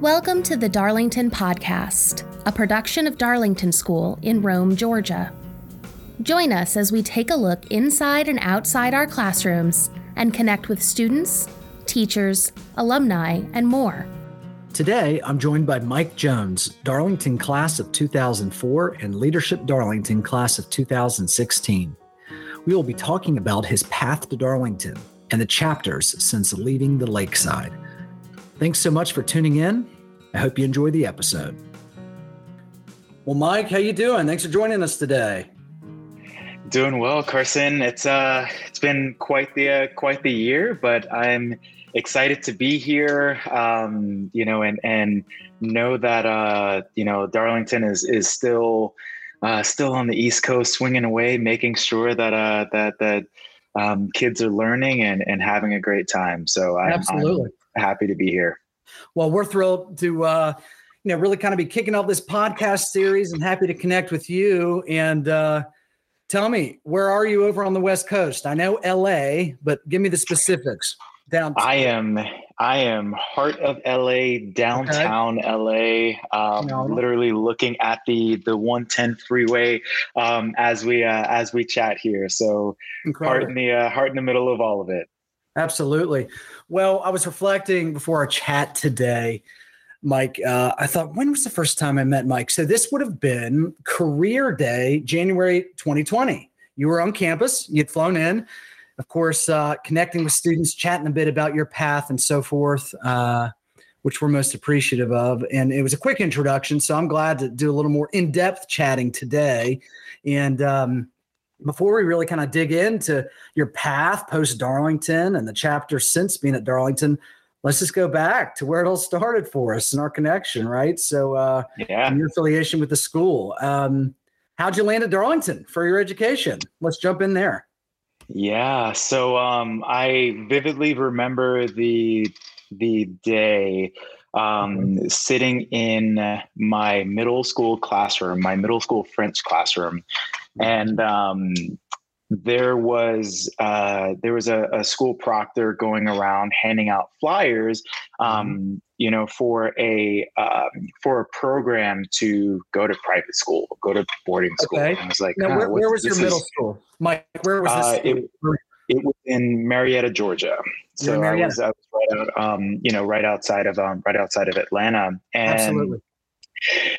Welcome to the Darlington Podcast, a production of Darlington School in Rome, Georgia. Join us as we take a look inside and outside our classrooms and connect with students, teachers, alumni, and more. Today, I'm joined by Mike Jones, Darlington class of 2004 and Leadership Darlington class of 2016. We will be talking about his path to Darlington and the chapters since leaving the lakeside. Thanks so much for tuning in. I hope you enjoy the episode. Well, Mike, how you doing? Thanks for joining us today. Doing well, Carson. It's uh, it's been quite the uh, quite the year, but I'm excited to be here. Um, you know, and and know that uh, you know Darlington is is still uh, still on the East Coast, swinging away, making sure that uh, that that um, kids are learning and and having a great time. So I'm, absolutely I'm happy to be here. Well, we're thrilled to uh, you know really kind of be kicking off this podcast series and happy to connect with you and. Uh, Tell me, where are you over on the West Coast? I know LA, but give me the specifics. Down. I am. I am heart of LA, downtown okay. LA. Um, no. Literally looking at the the 110 freeway um, as we uh, as we chat here. So Incredible. heart in the uh, heart in the middle of all of it. Absolutely. Well, I was reflecting before our chat today Mike, uh, I thought, when was the first time I met Mike? So this would have been career day, January 2020. You were on campus, you'd flown in, of course, uh, connecting with students, chatting a bit about your path and so forth, uh, which we're most appreciative of. And it was a quick introduction. So I'm glad to do a little more in depth chatting today. And, um, before we really kind of dig into your path post Darlington and the chapter since being at Darlington, let's just go back to where it all started for us and our connection, right? So, uh, yeah, your affiliation with the school. Um, how'd you land at Darlington for your education? Let's jump in there. Yeah, so um, I vividly remember the the day um, sitting in my middle school classroom, my middle school French classroom, and um, there was uh, there was a, a, school proctor going around handing out flyers, um, mm-hmm. you know, for a um, for a program to go to private school, go to boarding school. Okay. And I was like, now, where, where, was your middle is, school, Mike? Where was this? Uh, it, it, was in Marietta, Georgia. So I was, I was right out, um, you know, right outside of um, right outside of Atlanta, and Absolutely.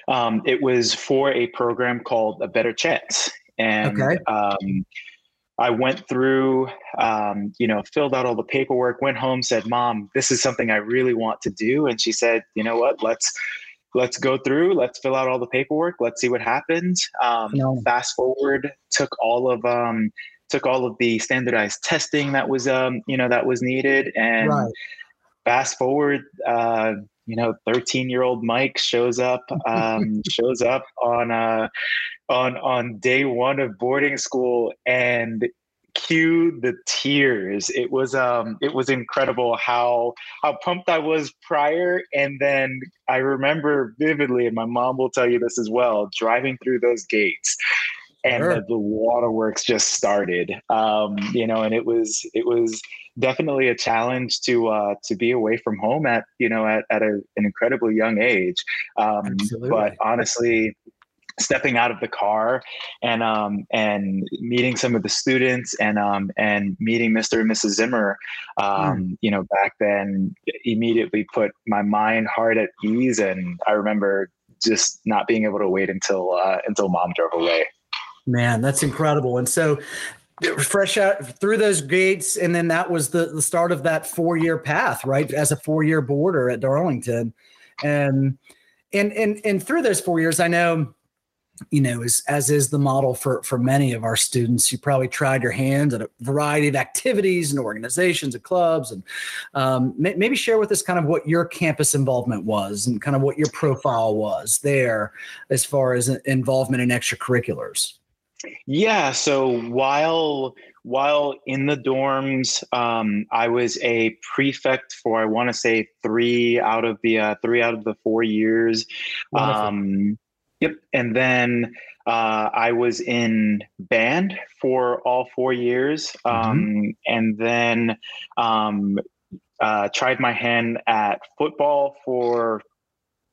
Um, it was for a program called A Better Chance, and okay. um, I went through, um, you know, filled out all the paperwork, went home, said, "Mom, this is something I really want to do," and she said, "You know what? Let's let's go through. Let's fill out all the paperwork. Let's see what happens." Um, no. Fast forward, took all of um, took all of the standardized testing that was um, you know that was needed, and right. fast forward. Uh, you know, 13 year old Mike shows up, um, shows up on, uh, on, on day one of boarding school and cue the tears. It was, um, it was incredible how, how pumped I was prior. And then I remember vividly, and my mom will tell you this as well, driving through those gates and sure. the, the, waterworks just started um, you know and it was it was definitely a challenge to uh, to be away from home at you know at, at a, an incredibly young age um, but honestly stepping out of the car and um, and meeting some of the students and um, and meeting Mr. and Mrs. Zimmer, um, mm. you know, back then immediately put my mind heart at ease. And I remember just not being able to wait until uh, until mom drove away. Man, that's incredible. And so fresh out through those gates and then that was the, the start of that four year path right as a four year boarder at darlington. And and and and through those four years i know you know as as is the model for for many of our students you probably tried your hand at a variety of activities and organizations and clubs and um, may, maybe share with us kind of what your campus involvement was and kind of what your profile was there as far as involvement in extracurriculars yeah. So while while in the dorms, um, I was a prefect for I want to say three out of the uh, three out of the four years. Um, yep. And then uh, I was in band for all four years, um, mm-hmm. and then um, uh, tried my hand at football for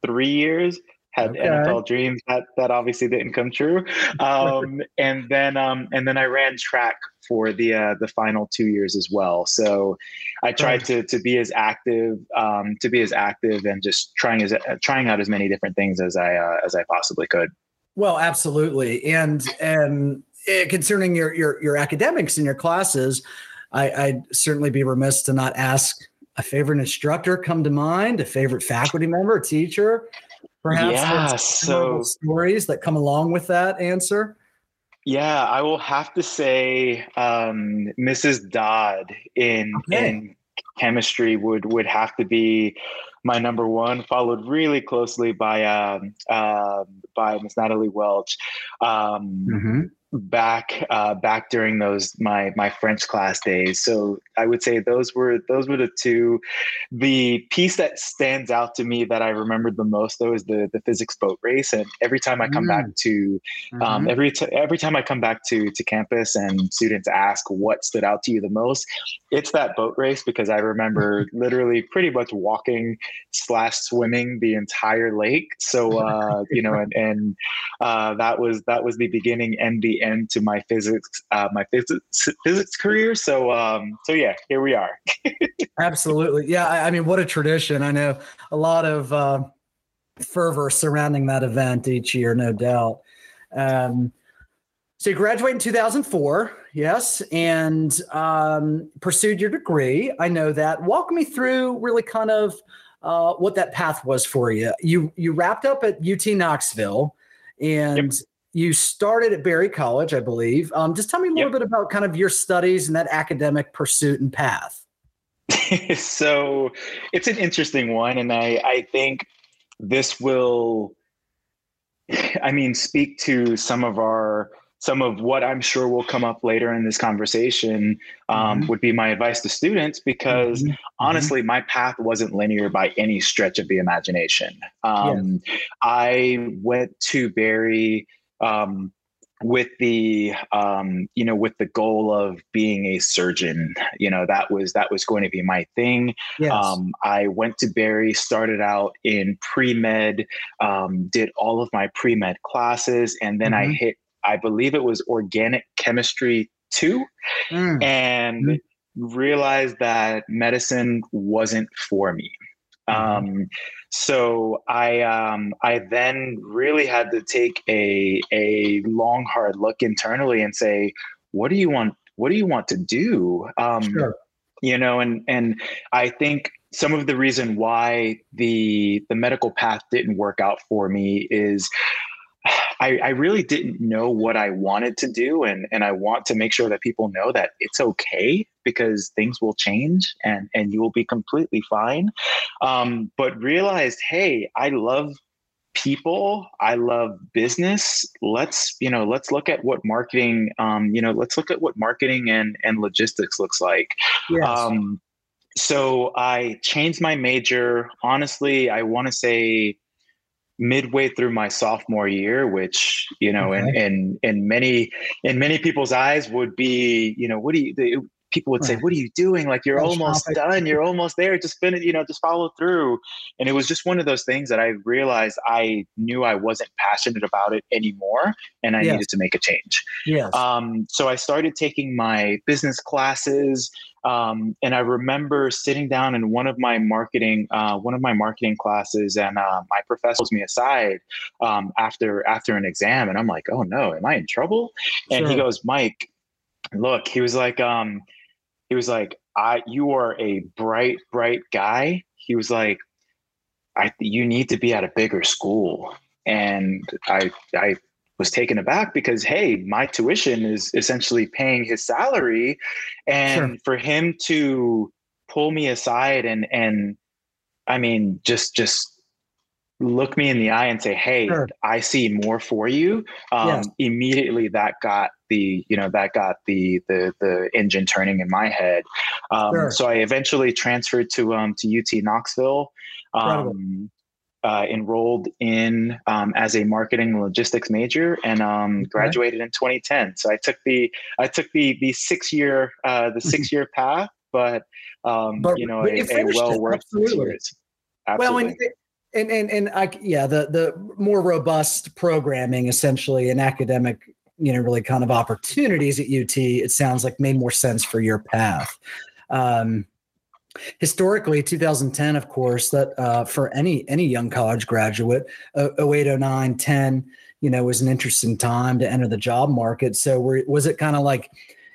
three years had okay. NFL dreams that that obviously didn't come true. Um, and then um, and then I ran track for the uh, the final two years as well. So I tried to to be as active um, to be as active and just trying as uh, trying out as many different things as I uh, as I possibly could. Well, absolutely, and and uh, concerning your your your academics and your classes, I, I'd certainly be remiss to not ask a favorite instructor come to mind, a favorite faculty member, teacher, perhaps yeah, so stories that come along with that answer? Yeah, I will have to say um, Mrs. Dodd in okay. in chemistry would would have to be my number one, followed really closely by um, uh, by Miss Natalie Welch. Um, mm-hmm back uh, back during those my my French class days. So I would say those were those were the two. The piece that stands out to me that I remembered the most though is the the physics boat race. And every time I come mm. back to um, mm-hmm. every t- every time I come back to to campus and students ask what stood out to you the most, it's that boat race because I remember literally pretty much walking slash swimming the entire lake. So uh, you know, and and uh, that was that was the beginning and the end to my physics uh, my physics physics career. So um, so yeah, here we are. Absolutely, yeah. I, I, mean, what a tradition! I know a lot of uh, fervor surrounding that event each year, no doubt. Um, so you graduated in 2004, yes, and um, pursued your degree. I know that. Walk me through really kind of uh, what that path was for you. You you wrapped up at UT Knoxville, and yep you started at Berry College, I believe. Um, just tell me a little yep. bit about kind of your studies and that academic pursuit and path. so it's an interesting one. And I, I think this will, I mean, speak to some of our some of what I'm sure will come up later in this conversation um, mm-hmm. would be my advice to students because mm-hmm. mm-hmm. honestly, my path wasn't linear by any stretch of the imagination. Um, yes. I went to Berry um, with the um, you know with the goal of being a surgeon you know that was that was going to be my thing yes. um, i went to Berry started out in pre-med um, did all of my pre-med classes and then mm-hmm. i hit i believe it was organic chemistry 2 mm. and mm-hmm. realized that medicine wasn't for me. Um, so I um, I then really had to take a a long hard look internally and say, what do you want? What do you want to do? Um, sure. You know, and and I think some of the reason why the the medical path didn't work out for me is I, I, really didn't know what I wanted to do. And, and I want to make sure that people know that it's okay because things will change and, and you will be completely fine. Um, but realized, hey, I love people i love business let's you know let's look at what marketing um, you know let's look at what marketing and and logistics looks like yes. um, so i changed my major honestly i want to say midway through my sophomore year, which you know, okay. in, in in many in many people's eyes would be, you know, what do you? People would say, "What are you doing? Like you're almost done. You're almost there. Just finish. You know, just follow through." And it was just one of those things that I realized I knew I wasn't passionate about it anymore, and I yes. needed to make a change. Yes. Um, so I started taking my business classes. Um, and I remember sitting down in one of my marketing, uh, one of my marketing classes, and uh, my professor pulls me aside um, after after an exam, and I'm like, "Oh no, am I in trouble?" And sure. he goes, "Mike, look," he was like, um, he was like, "I, you are a bright, bright guy." He was like, "I, you need to be at a bigger school." And I, I was taken aback because hey, my tuition is essentially paying his salary, and sure. for him to pull me aside and and I mean just just look me in the eye and say, "Hey, sure. I see more for you." Um, yes. Immediately, that got the you know that got the the the engine turning in my head. Um, sure. So I eventually transferred to um, to UT Knoxville. Um, uh, enrolled in um, as a marketing logistics major and um, okay. graduated in 2010. So I took the I took the the six year uh, the six year path, but, um, but you know a, a well worth years. Absolutely. Well, and and and and I yeah the the more robust programming essentially and academic you know really kind of opportunities at UT it sounds like made more sense for your path. Um, historically 2010 of course that uh, for any any young college graduate uh, 08 09 10 you know was an interesting time to enter the job market so were, was it kind of like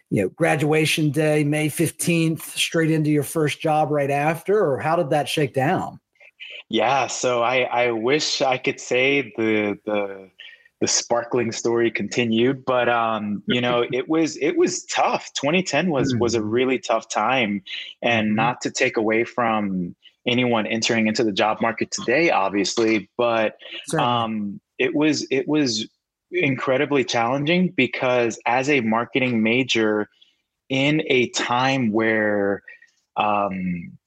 you know graduation day may 15th straight into your first job right after or how did that shake down yeah, so I I wish I could say the the the sparkling story continued, but um, you know, it was it was tough. 2010 was was a really tough time, and mm-hmm. not to take away from anyone entering into the job market today, obviously, but um, it was it was incredibly challenging because as a marketing major in a time where um,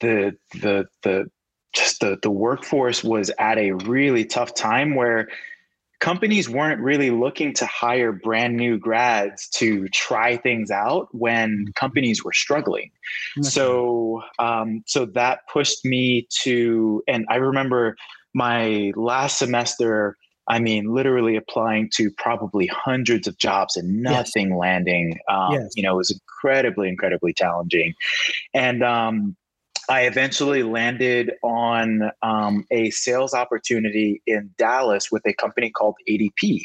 the the the just the, the workforce was at a really tough time where companies weren't really looking to hire brand new grads to try things out when mm-hmm. companies were struggling. Okay. So, um, so that pushed me to, and I remember my last semester. I mean, literally applying to probably hundreds of jobs and nothing yes. landing. Um, yes. You know, it was incredibly, incredibly challenging. And um, I eventually landed on um, a sales opportunity in Dallas with a company called ADP.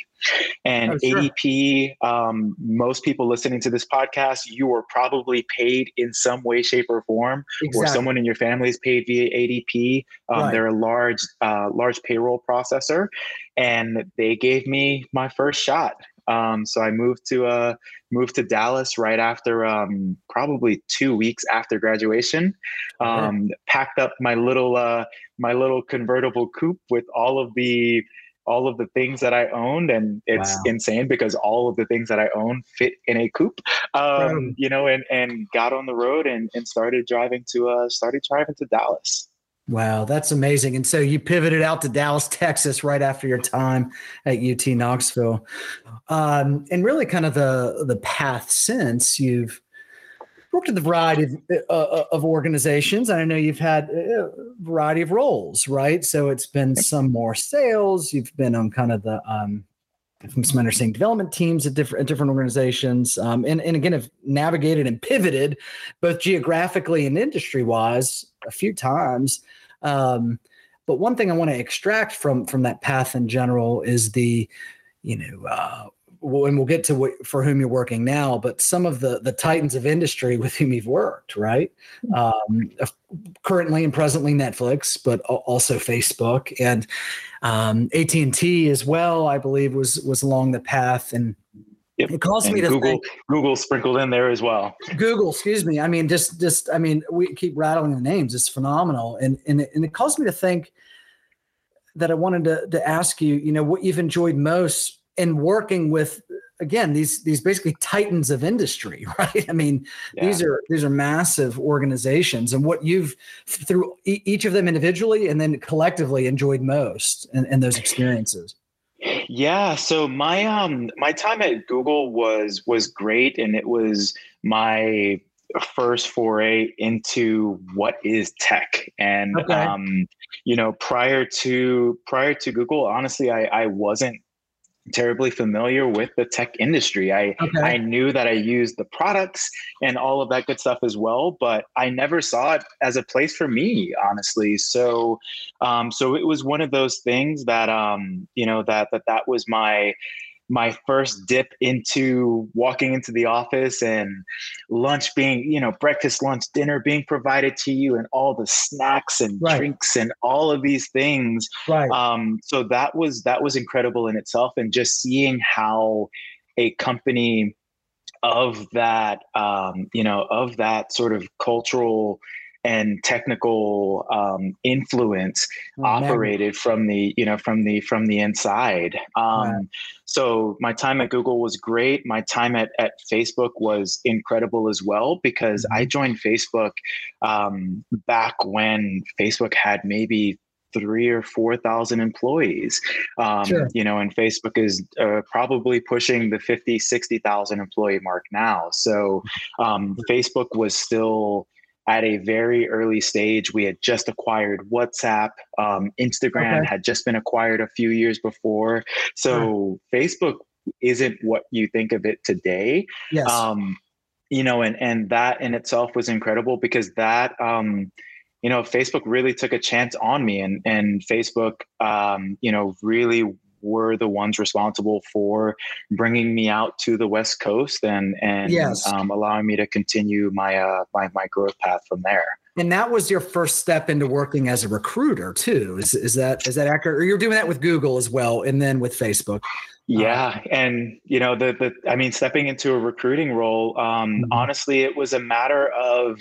And oh, sure. ADP, um, most people listening to this podcast, you were probably paid in some way, shape, or form, exactly. or someone in your family is paid via ADP. Um, right. They're a large, uh, large payroll processor, and they gave me my first shot. Um, so I moved to uh, moved to Dallas right after um, probably two weeks after graduation. Um, Packed up my little uh, my little convertible coupe with all of the all of the things that I owned, and it's wow. insane because all of the things that I own fit in a coupe. Um, you know, and and got on the road and and started driving to uh started driving to Dallas. Wow, that's amazing. And so you pivoted out to Dallas, Texas, right after your time at UT Knoxville, um, and really kind of the the path since you've worked at the variety of, uh, uh, of organizations. I know you've had a variety of roles, right? So it's been some more sales. You've been on kind of the um, from some understanding development teams at different at different organizations, um, and and again have navigated and pivoted both geographically and industry wise a few times. Um, but one thing I want to extract from from that path in general is the, you know, uh, well, and we'll get to what, for whom you're working now, but some of the the titans of industry with whom you've worked, right? Um, currently and presently Netflix, but also Facebook and um, AT and T as well. I believe was was along the path, and Yep. It calls and me to Google. Think, Google sprinkled in there as well. Google, excuse me. I mean, just just I mean, we keep rattling the names. It's phenomenal, and and it, and it caused me to think that I wanted to to ask you. You know, what you've enjoyed most in working with again these these basically titans of industry, right? I mean, yeah. these are these are massive organizations, and what you've through each of them individually and then collectively enjoyed most in, in those experiences. Yeah, so my um my time at Google was was great and it was my first foray into what is tech and okay. um you know prior to prior to Google honestly I I wasn't terribly familiar with the tech industry. I okay. I knew that I used the products and all of that good stuff as well, but I never saw it as a place for me, honestly. So, um, so it was one of those things that um, you know that that that was my my first dip into walking into the office and lunch being, you know, breakfast, lunch, dinner being provided to you and all the snacks and right. drinks and all of these things. Right. Um, so that was that was incredible in itself. And just seeing how a company of that um, you know, of that sort of cultural and technical um, influence oh, operated from the you know from the from the inside. Um, so my time at google was great. My time at, at facebook was incredible as well because mm-hmm. i joined facebook um, back when facebook had maybe three or four thousand employees. Um, sure. you know and facebook is uh, probably pushing the 50 60000 employee mark now. So um, facebook was still at a very early stage. We had just acquired WhatsApp. Um, Instagram okay. had just been acquired a few years before. So Facebook isn't what you think of it today. Yes. Um, you know, and and that in itself was incredible because that um, you know, Facebook really took a chance on me and and Facebook um, you know, really were the ones responsible for bringing me out to the West Coast and and yes. um, allowing me to continue my uh, my my growth path from there. And that was your first step into working as a recruiter too. Is is that is that accurate? Or you're doing that with Google as well, and then with Facebook. Yeah, and you know the the I mean, stepping into a recruiting role, um, mm-hmm. honestly, it was a matter of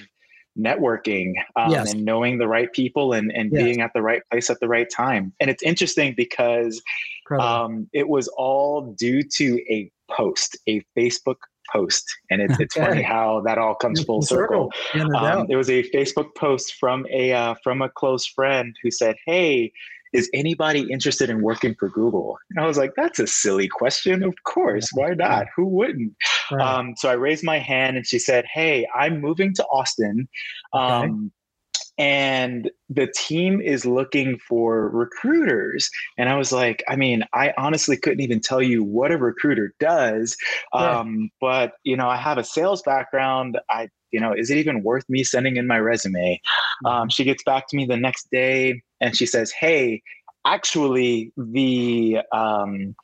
networking um, yes. and knowing the right people and, and yes. being at the right place at the right time. And it's interesting because um, it was all due to a post, a Facebook post. And it's, it's funny how that all comes full circle. Um, it was a Facebook post from a uh, from a close friend who said, "Hey, is anybody interested in working for Google? And I was like, that's a silly question. Of course. Why not? Who wouldn't? Right. Um, so I raised my hand and she said, Hey, I'm moving to Austin. Um, okay. And the team is looking for recruiters. And I was like, I mean, I honestly couldn't even tell you what a recruiter does. Um, but, you know, I have a sales background. I, you know, is it even worth me sending in my resume? Um, mm-hmm. she gets back to me the next day and she says, "Hey, actually, the um,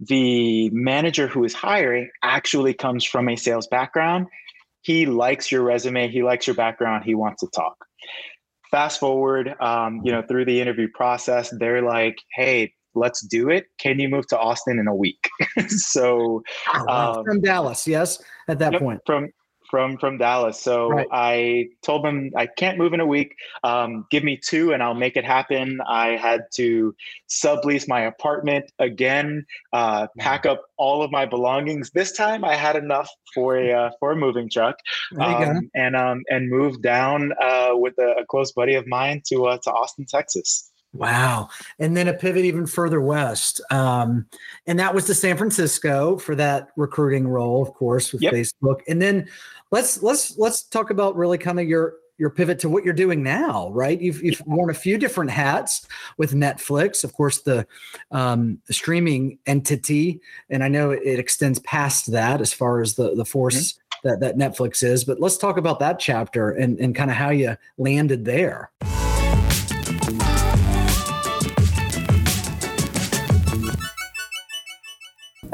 the manager who is hiring actually comes from a sales background. He likes your resume. He likes your background. He wants to talk." Fast forward, um, you know, through the interview process, they're like, "Hey, let's do it. Can you move to Austin in a week?" so um, from Dallas, yes, at that yep, point. From from from Dallas. So right. I told them I can't move in a week. Um, give me two, and I'll make it happen. I had to sublease my apartment again, uh, pack up all of my belongings. This time, I had enough for a uh, for a moving truck, um, and um, and moved down uh, with a, a, close buddy of mine to uh, to Austin, Texas. Wow. And then a pivot even further west. Um, and that was to San Francisco for that recruiting role, of course, with yep. Facebook. And then let's let's let's talk about really kind of your your pivot to what you're doing now, right? You've you've worn a few different hats with Netflix, of course, the, um, the streaming entity, and I know it extends past that as far as the the force mm-hmm. that that Netflix is. But let's talk about that chapter and and kind of how you landed there.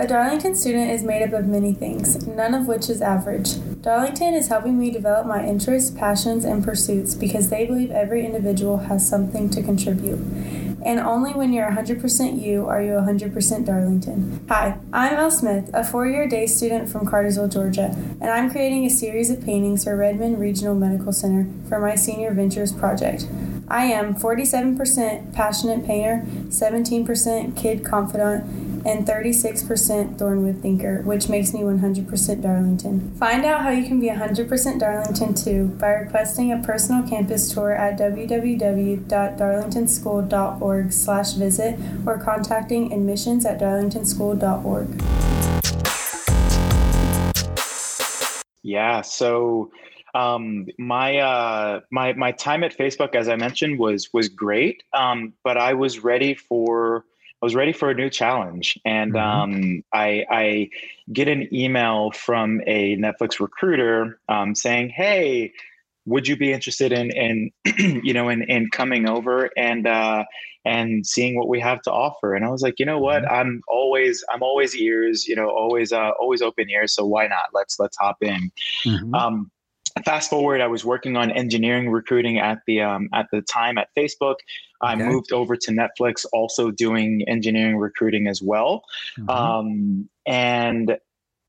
A Darlington student is made up of many things, none of which is average. Darlington is helping me develop my interests, passions, and pursuits because they believe every individual has something to contribute. And only when you're 100% you are you 100% Darlington. Hi, I'm Elle Smith, a four year day student from Cartersville, Georgia, and I'm creating a series of paintings for Redmond Regional Medical Center for my Senior Ventures project. I am 47% passionate painter, 17% kid confidant, and 36% Thornwood Thinker, which makes me 100% Darlington. Find out how you can be 100% Darlington too by requesting a personal campus tour at www.darlingtonschool.org slash visit or contacting admissions at darlingtonschool.org. Yeah, so um, my uh, my my time at Facebook, as I mentioned, was was great, um, but I was ready for I was ready for a new challenge, and mm-hmm. um, I, I, get an email from a Netflix recruiter um, saying, "Hey, would you be interested in, in you know, in, in coming over and uh, and seeing what we have to offer?" And I was like, "You know what? Mm-hmm. I'm always I'm always ears, you know, always uh, always open ears. So why not? Let's let's hop in." Mm-hmm. Um, fast forward i was working on engineering recruiting at the um, at the time at facebook i okay. moved over to netflix also doing engineering recruiting as well mm-hmm. um, and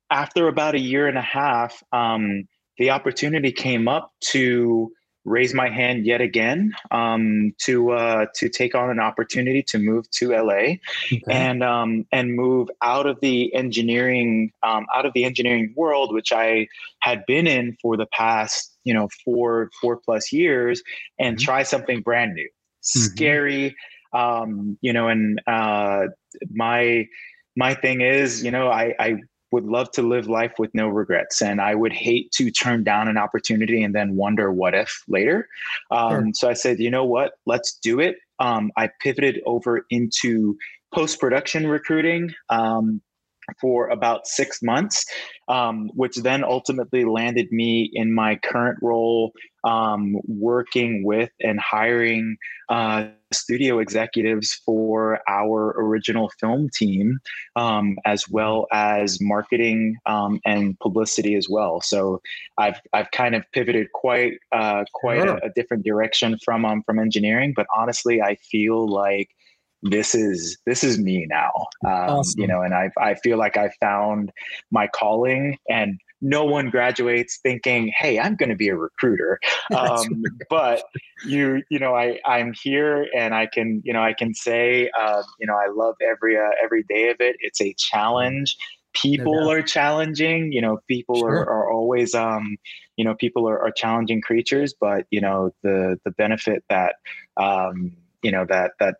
after about a year and a half um, the opportunity came up to raise my hand yet again um, to uh, to take on an opportunity to move to LA okay. and um, and move out of the engineering um, out of the engineering world, which I had been in for the past you know four four plus years, and mm-hmm. try something brand new. Scary, um, you know, and uh, my my thing is, you know, I, I would love to live life with no regrets, and I would hate to turn down an opportunity and then wonder what if later. Um, sure. So I said, you know what, let's do it. Um, I pivoted over into post production recruiting. Um, for about six months, um, which then ultimately landed me in my current role, um, working with and hiring uh, studio executives for our original film team, um, as well as marketing um, and publicity as well. So I've I've kind of pivoted quite uh, quite a, a, different direction from um, from engineering, but honestly, I feel like this is this is me now. Um, awesome. you know and i i feel like i found my calling and no one graduates thinking hey i'm going to be a recruiter. Um, but you you know i i'm here and i can you know i can say uh, you know i love every uh, every day of it. It's a challenge. People are challenging you know people sure. are, are always um you know people are, are challenging creatures but you know the the benefit that um you know that that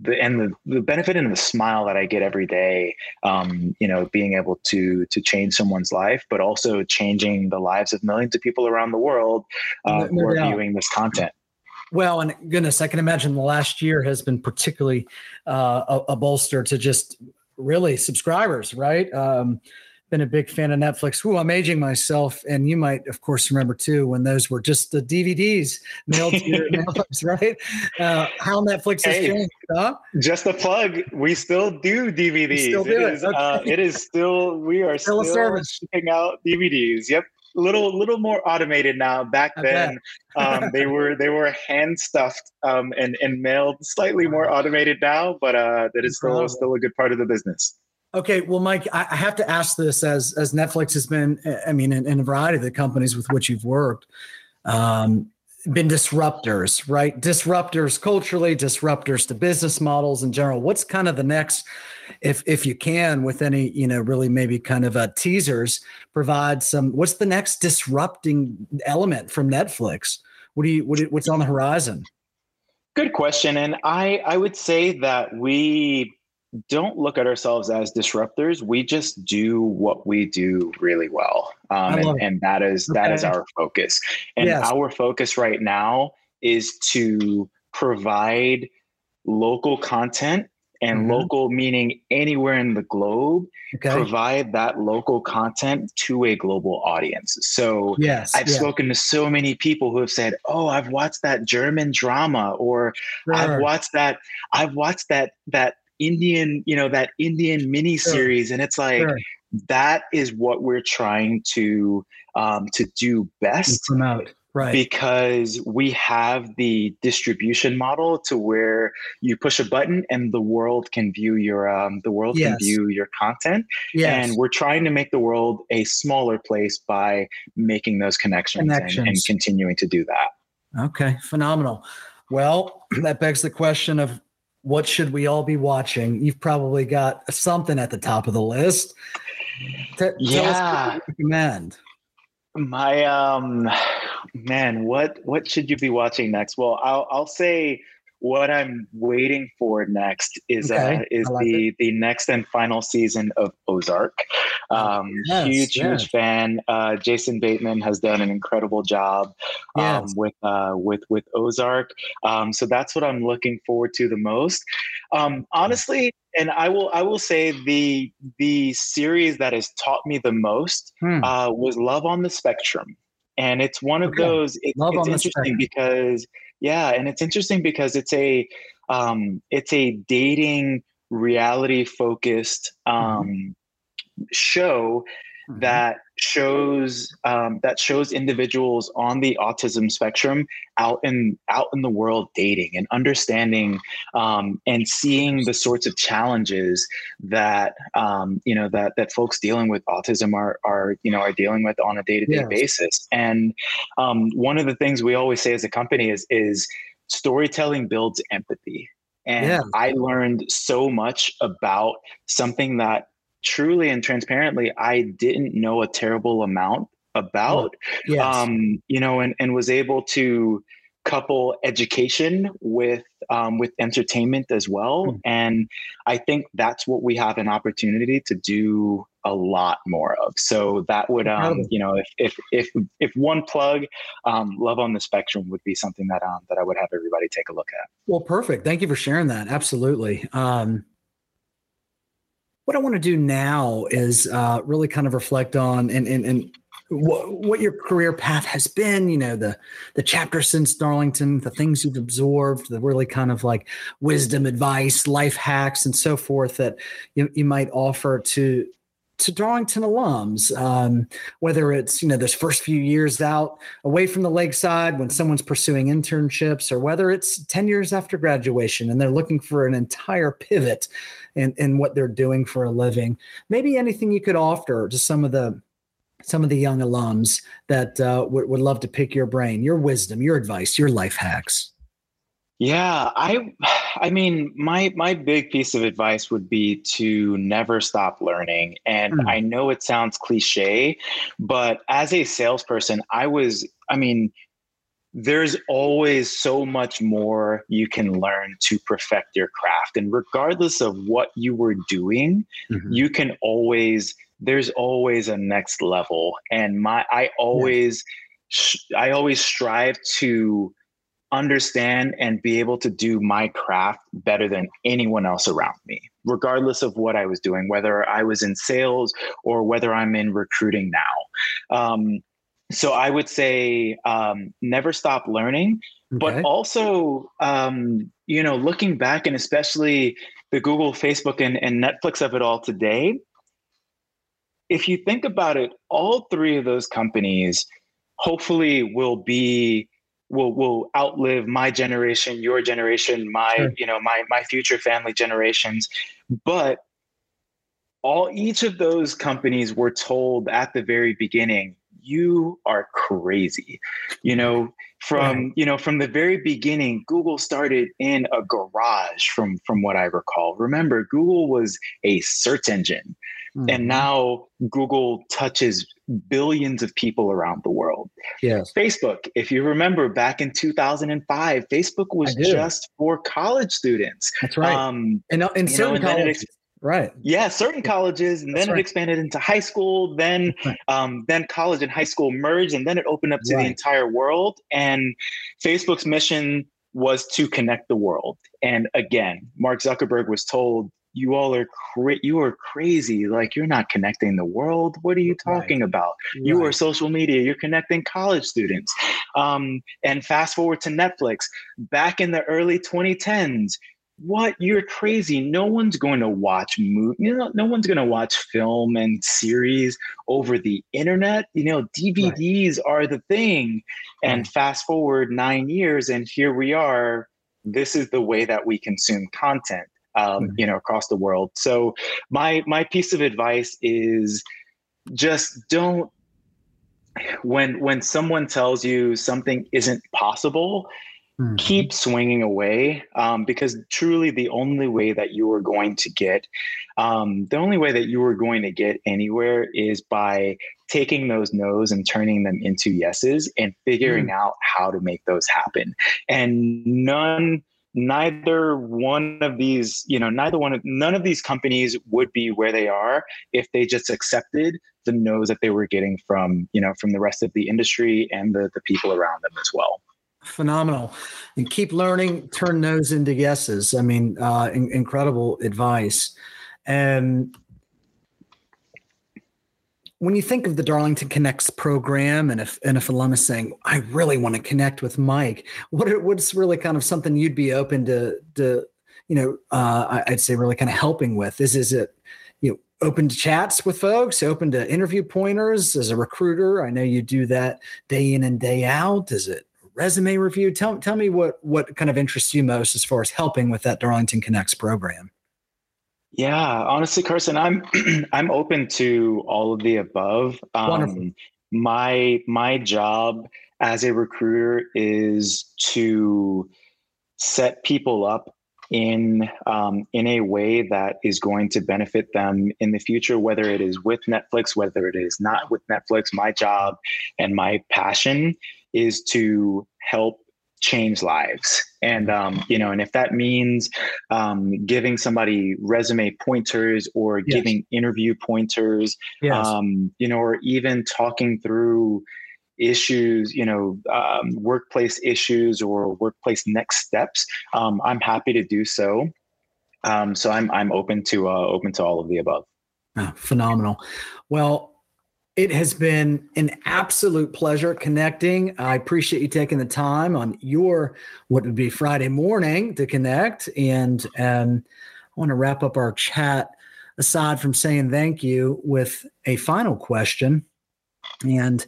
the and the, the benefit and the smile that I get every day, um, you know, being able to to change someone's life, but also changing the lives of millions of people around the world uh, no, who are viewing this content. Well, and goodness, I can imagine the last year has been particularly uh, a, a, bolster to just really subscribers, right? Um, been a big fan of Netflix. Ooh, I'm aging myself, and you might, of course, remember too when those were just the DVDs mailed to your mailbox, right? Uh, how Netflix has changed, huh? Just a plug. We still do DVDs. We still do it. Is, uh, okay. uh, it is still. We are still, still service. shipping out DVDs. Yep. A little, little more automated now. Back then, um, they were they were hand stuffed um, and and mailed. Slightly more automated now, but uh, that is still still a good part of the business. Okay, well, Mike, I have to ask this as as Netflix has been, I mean, in, in a variety of the companies with which you've worked, um, been disruptors, right? Disruptors culturally, disruptors to business models in general. What's kind of the next, if if you can, with any, you know, really maybe kind of a teasers, provide some. What's the next disrupting element from Netflix? What do you what what's on the horizon? Good question, and I I would say that we don't look at ourselves as disruptors. We just do what we do really well, um, and, and, that is okay. that is our focus. And yes. our focus right now is to provide local content and mm-hmm. local meaning anywhere in the globe okay. provide that local content to a global audience so yes i've yeah. spoken to so many people who have said oh i've watched that german drama or sure. i've watched that i've watched that that Indian, you know, that Indian mini series. Sure. And it's like, sure. that is what we're trying to um, to do best. Promote. Right. Because we have the distribution model to where you push a button and the world can view your um, the world yes. can view your content. Yes. And we're trying to make the world a smaller place by making those connections, connections. And, and continuing to do that. Okay, phenomenal. Well, that begs the question of what should we all be watching? You've probably got something at the top of the list. T- yeah. recommend. My um man, what what should you be watching next? Well, I'll I'll say what I'm waiting for next is okay. uh, is like the it. the next and final season of Ozark. Um, yes, huge huge fan. Uh, Jason Bateman has done an incredible job um, yes. with uh, with with Ozark. Um, so that's what I'm looking forward to the most. Um, honestly, and I will I will say the the series that has taught me the most hmm. Uh, was Love on the Spectrum. And it's one of okay. those. It, it's interesting because yeah, and it's interesting because it's a um, it's a dating reality focused mm-hmm. um, mm-hmm. show mm-hmm. that shows um, that shows individuals on the autism spectrum out in out in the world dating and understanding um, and seeing the sorts of challenges that um, you know that that folks dealing with autism are are you know are dealing with on a day to day basis. And um, one of the things we always say as a company is is storytelling builds empathy. And yeah. I learned so much about something that truly and transparently, I didn't know a terrible amount about, yes. um, you know, and, and was able to couple education with um, with entertainment as well. Mm. And I think that's what we have an opportunity to do a lot more of. So that would, um, you know, if if if if one plug, um, love on the spectrum would be something that um, that I would have everybody take a look at. Well, perfect. Thank you for sharing that. Absolutely. Um, what I want to do now is uh, really kind of reflect on and and and what, what your career path has been, you know, the the chapter since Darlington, the things you've absorbed, the really kind of like wisdom, advice, life hacks, and so forth that you, you might offer to to Darlington alums, um, whether it's you know those first few years out away from the lakeside when someone's pursuing internships, or whether it's ten years after graduation and they're looking for an entire pivot in in what they're doing for a living. Maybe anything you could offer to some of the some of the young alums that uh, would, would love to pick your brain, your wisdom, your advice, your life hacks? Yeah, I I mean, my my big piece of advice would be to never stop learning. And mm. I know it sounds cliche, but as a salesperson, I was I mean, there's always so much more you can learn to perfect your craft. And regardless of what you were doing, mm-hmm. you can always there's always a next level and my i always yeah. i always strive to understand and be able to do my craft better than anyone else around me regardless of what i was doing whether i was in sales or whether i'm in recruiting now um, so i would say um, never stop learning okay. but also um, you know looking back and especially the google facebook and, and netflix of it all today if you think about it, all three of those companies hopefully will be will will outlive my generation, your generation, my sure. you know my my future family generations. But all each of those companies were told at the very beginning, you are crazy. You know, from you know from the very beginning google started in a garage from from what i recall remember google was a search engine Mm-hmm. And now Google touches billions of people around the world. Yes. Facebook, if you remember back in 2005, Facebook was just for college students. That's right. Um, and in certain know, colleges. Right. Yeah, certain colleges, and That's then right. it expanded into high school. Then, um, then college and high school merged, and then it opened up to right. the entire world. And Facebook's mission was to connect the world. And again, Mark Zuckerberg was told you all are cra- you are crazy like you're not connecting the world what are you talking right. about right. you are social media you're connecting college students um, and fast forward to netflix back in the early 2010s what? You're crazy. No one's going to watch movie you know no one's going to watch film and series over the internet. You know dvds right. are the thing. And fast forward 9 years and here we are. This is the way that we consume content um, mm-hmm. you know, across the world. So my my piece of advice is just don't when when someone tells you something isn't possible mm-hmm. keep swinging away um, because truly the only way that you are going to get um, the only way that you are going to get anywhere is by taking those no's and turning them into yeses and figuring mm. out how to make those happen and none neither one of these you know neither one of none of these companies would be where they are if they just accepted the no's that they were getting from you know from the rest of the industry and the, the people around them as well phenomenal and keep learning turn no's into yeses i mean uh, in, incredible advice and when you think of the Darlington Connects program, and if and if a alum is saying, "I really want to connect with Mike," what what's really kind of something you'd be open to to you know uh, I'd say really kind of helping with is is it you know open to chats with folks, open to interview pointers as a recruiter? I know you do that day in and day out. Is it resume review? Tell tell me what what kind of interests you most as far as helping with that Darlington Connects program. Yeah, honestly, Carson, I'm I'm open to all of the above. Um, my my job as a recruiter is to set people up in um, in a way that is going to benefit them in the future, whether it is with Netflix, whether it is not with Netflix. My job and my passion is to help change lives and um, you know and if that means um, giving somebody resume pointers or yes. giving interview pointers yes. um, you know or even talking through issues you know um, workplace issues or workplace next steps um, i'm happy to do so um, so i'm i'm open to uh, open to all of the above oh, phenomenal well it has been an absolute pleasure connecting. I appreciate you taking the time on your what would be Friday morning to connect. And um, I want to wrap up our chat aside from saying thank you with a final question. And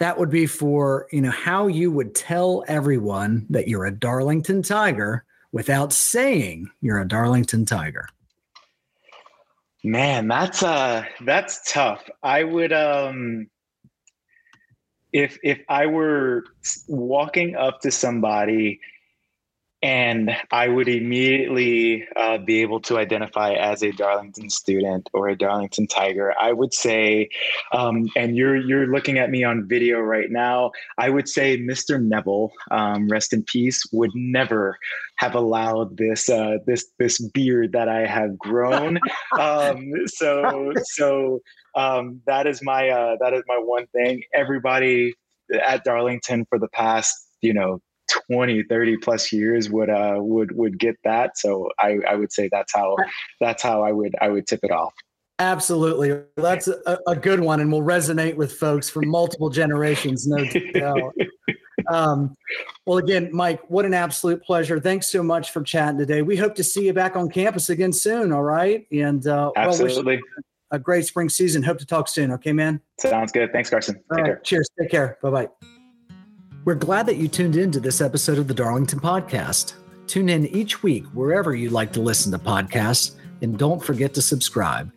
that would be for, you know, how you would tell everyone that you're a Darlington Tiger without saying you're a Darlington Tiger. Man, that's uh that's tough. I would um if if I were walking up to somebody and I would immediately uh, be able to identify as a Darlington student or a Darlington Tiger. I would say, um, and you're you're looking at me on video right now. I would say Mr. Neville, um, rest in peace, would never have allowed this uh, this this beard that I have grown. um, so so um, that is my uh, that is my one thing. Everybody at Darlington for the past you know 20 30 plus years would uh would would get that. So i i would say that's how that's how i would i would tip it off. Absolutely. That's a, a good one and will resonate with folks from multiple generations no doubt. Um, well again mike what an absolute pleasure. Thanks so much for chatting today. We hope to see you back on campus again soon all right? And uh absolutely. well, a great spring season. Hope to talk soon okay man? Sounds good. Thanks carson. Take right. care. Cheers. Take care. Bye-bye we're glad that you tuned in to this episode of the Darlington Podcast. Tune in each week wherever you like to listen to podcasts, and don't forget to subscribe.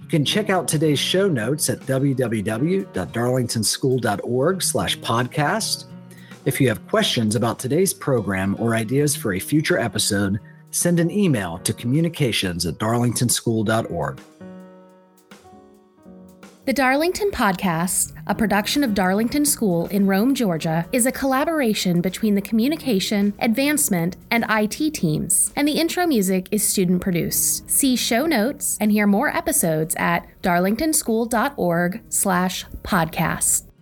You can check out today's show notes at www.darlingtonschool.org slash podcast. If you have questions about today's program or ideas for a future episode, send an email to communications at darlingtonschool.org. The Darlington Podcast, a production of Darlington School in Rome, Georgia, is a collaboration between the communication, advancement, and IT teams, and the intro music is student produced. See show notes and hear more episodes at darlingtonschool.org/podcast.